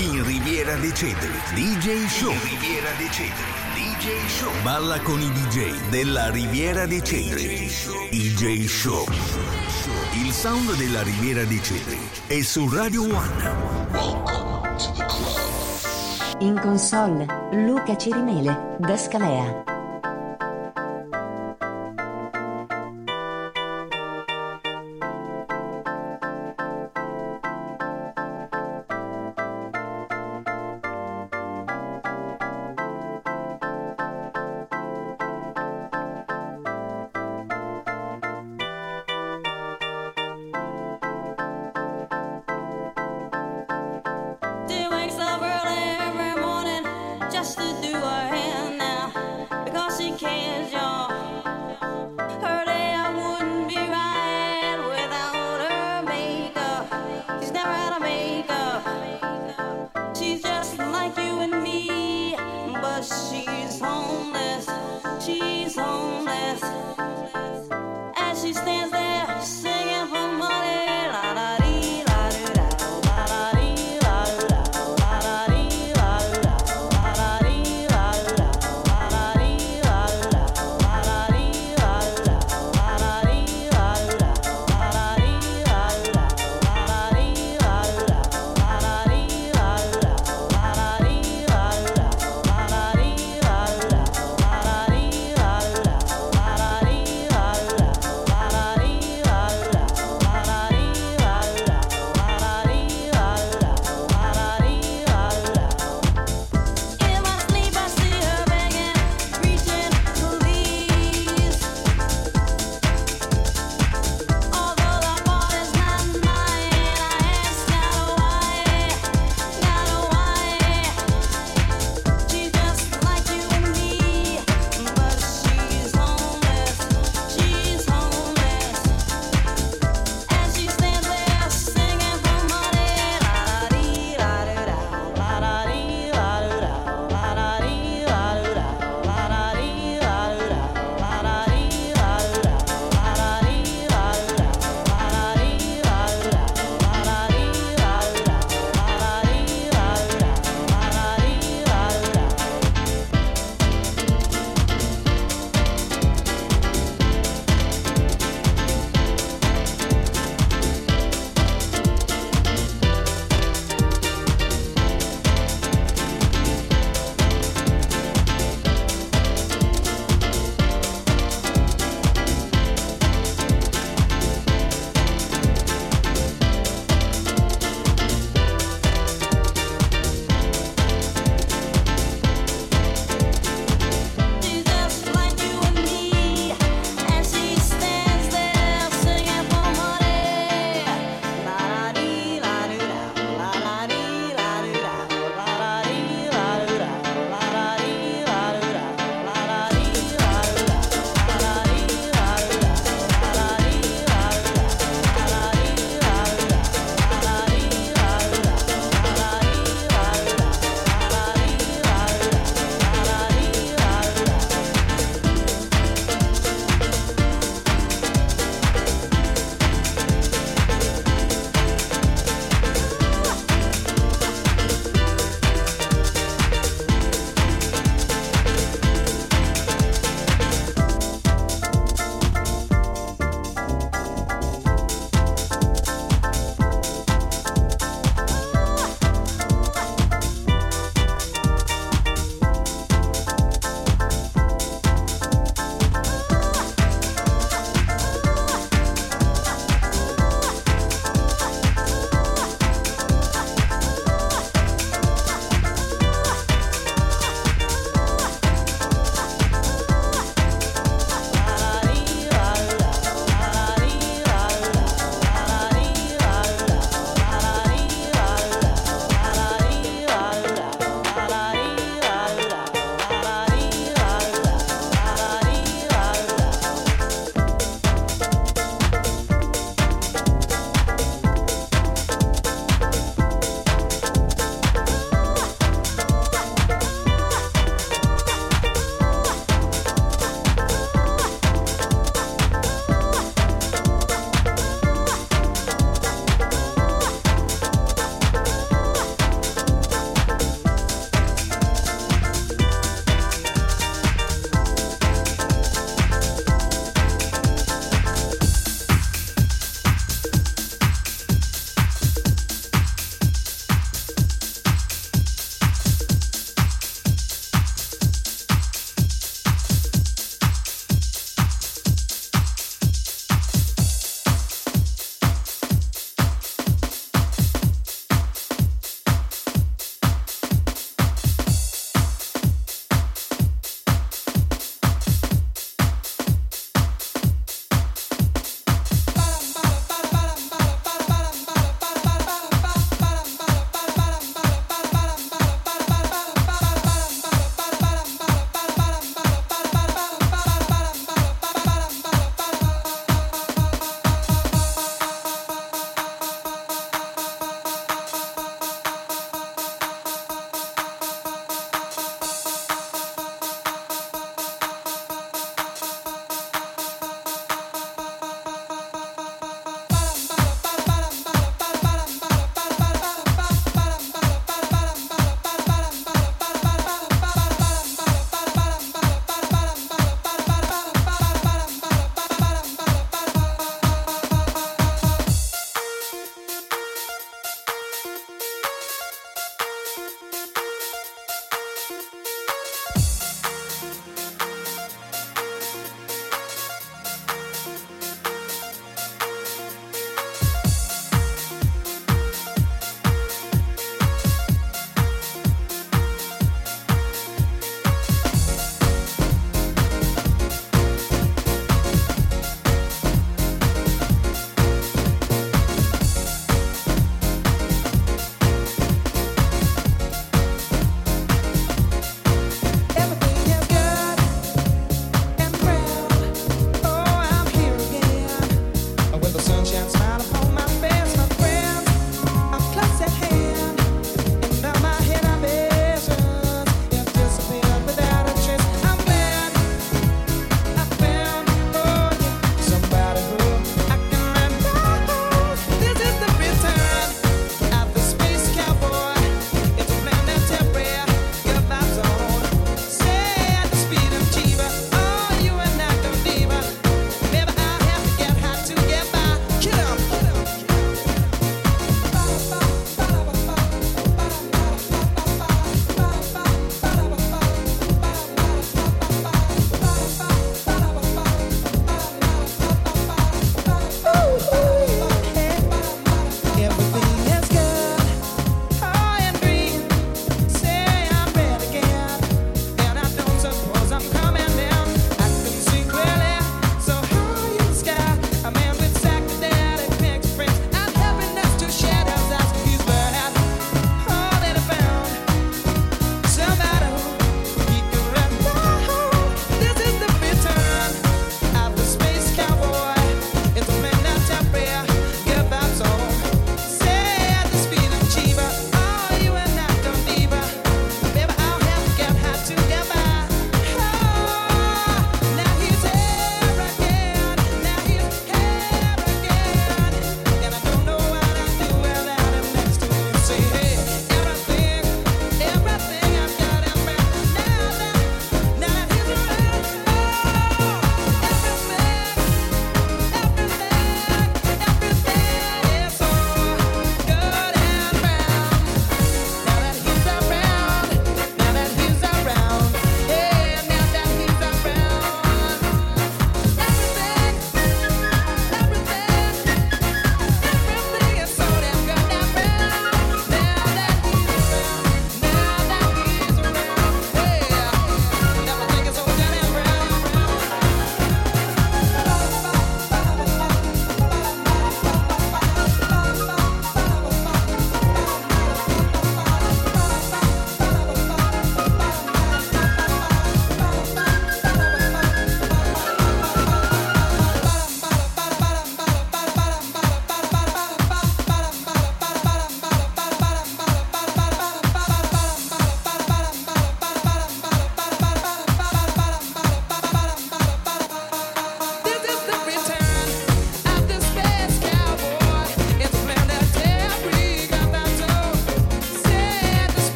In Riviera dei Cedri, DJ Show. In Riviera dei Cedri, DJ Show. Balla con i DJ della Riviera dei Cedri. DJ Show. Il sound della Riviera dei Cedri è su Radio One. In console, Luca Cirimele, da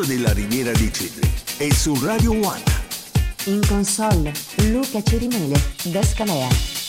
Sound della Riviera dei Cedri è su Radio One. In console, Luca Cirimele, Descalea.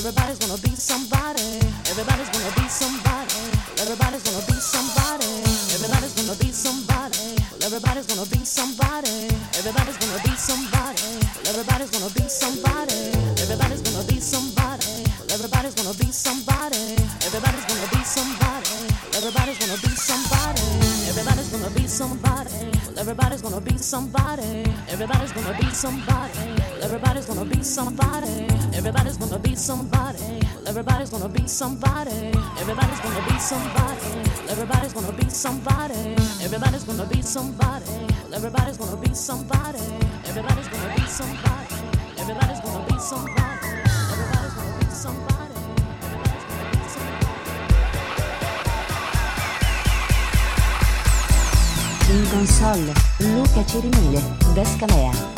Everybody's gonna be somebody. Everybody's gonna be somebody. Everybody's gonna be somebody. Everybody's gonna be somebody. Everybody's gonna be somebody. Everybody's gonna be somebody. Everybody's gonna be somebody. Everybody's gonna be somebody. Everybody's gonna be somebody. Everybody's gonna be somebody. Everybody's gonna be somebody. Everybody's gonna be somebody. Everybody's gonna be somebody. Everybody's gonna be somebody. Everybody's gonna be somebody. Everybody's gonna be somebody. Everybody's gonna be somebody. Well, everybody's gonna be somebody. Everybody's gonna be somebody. Everybody's gonna be somebody. Everybody's gonna be somebody. Everybody's gonna be somebody. Everybody's gonna be somebody. In console, Luca Cirimele, da Scalea.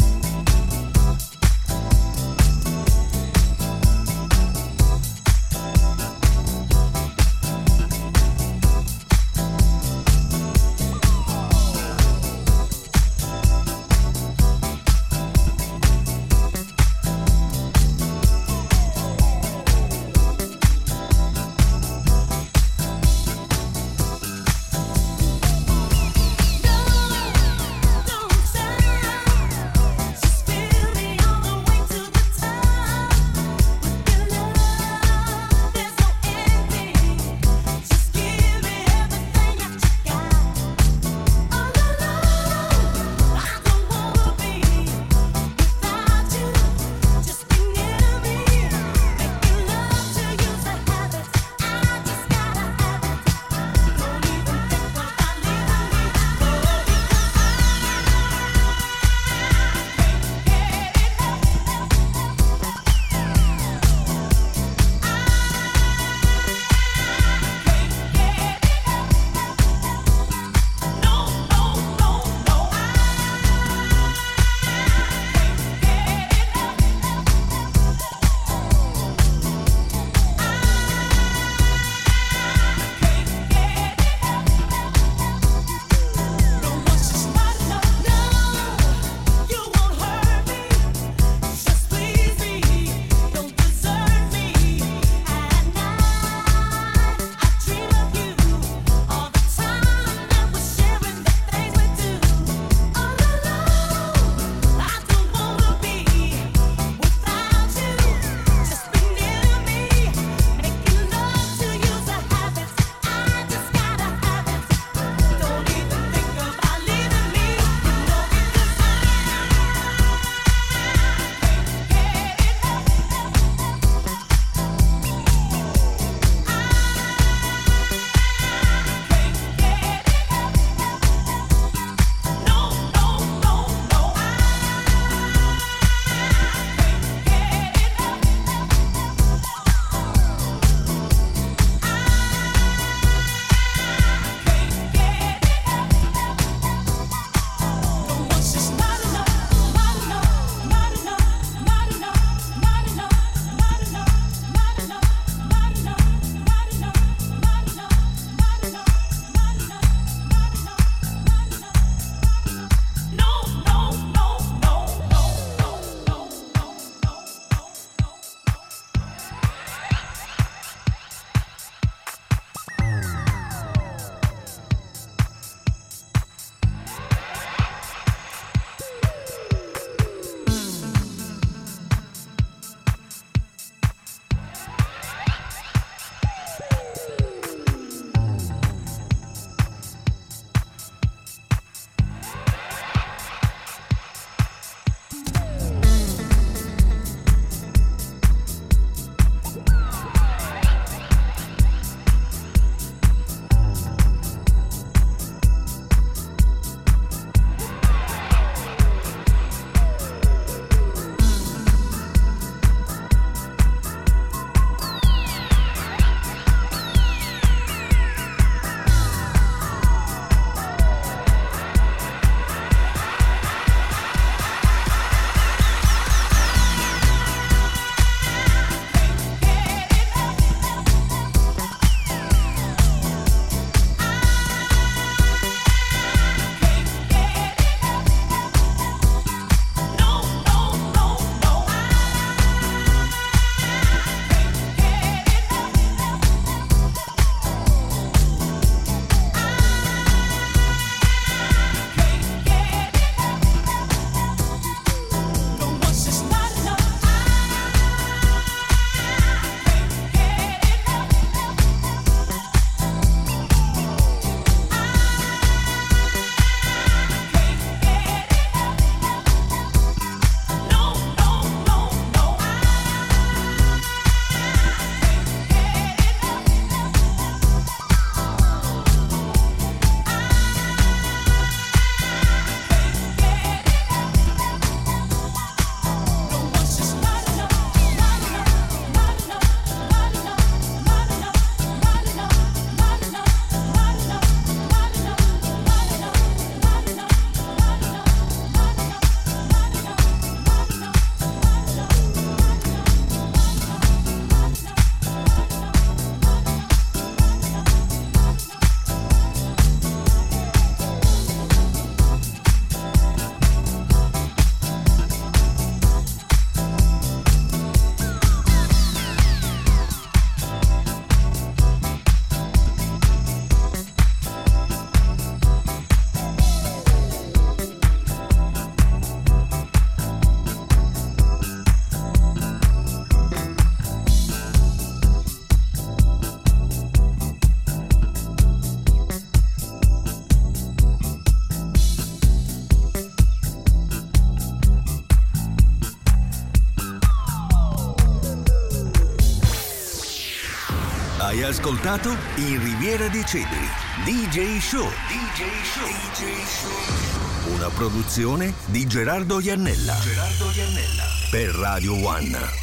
Ascoltato in Riviera dei Cedri DJ Show. DJ Show. DJ Show. Una produzione di Gerardo Iannella. Gerardo Iannella. Per Radio One.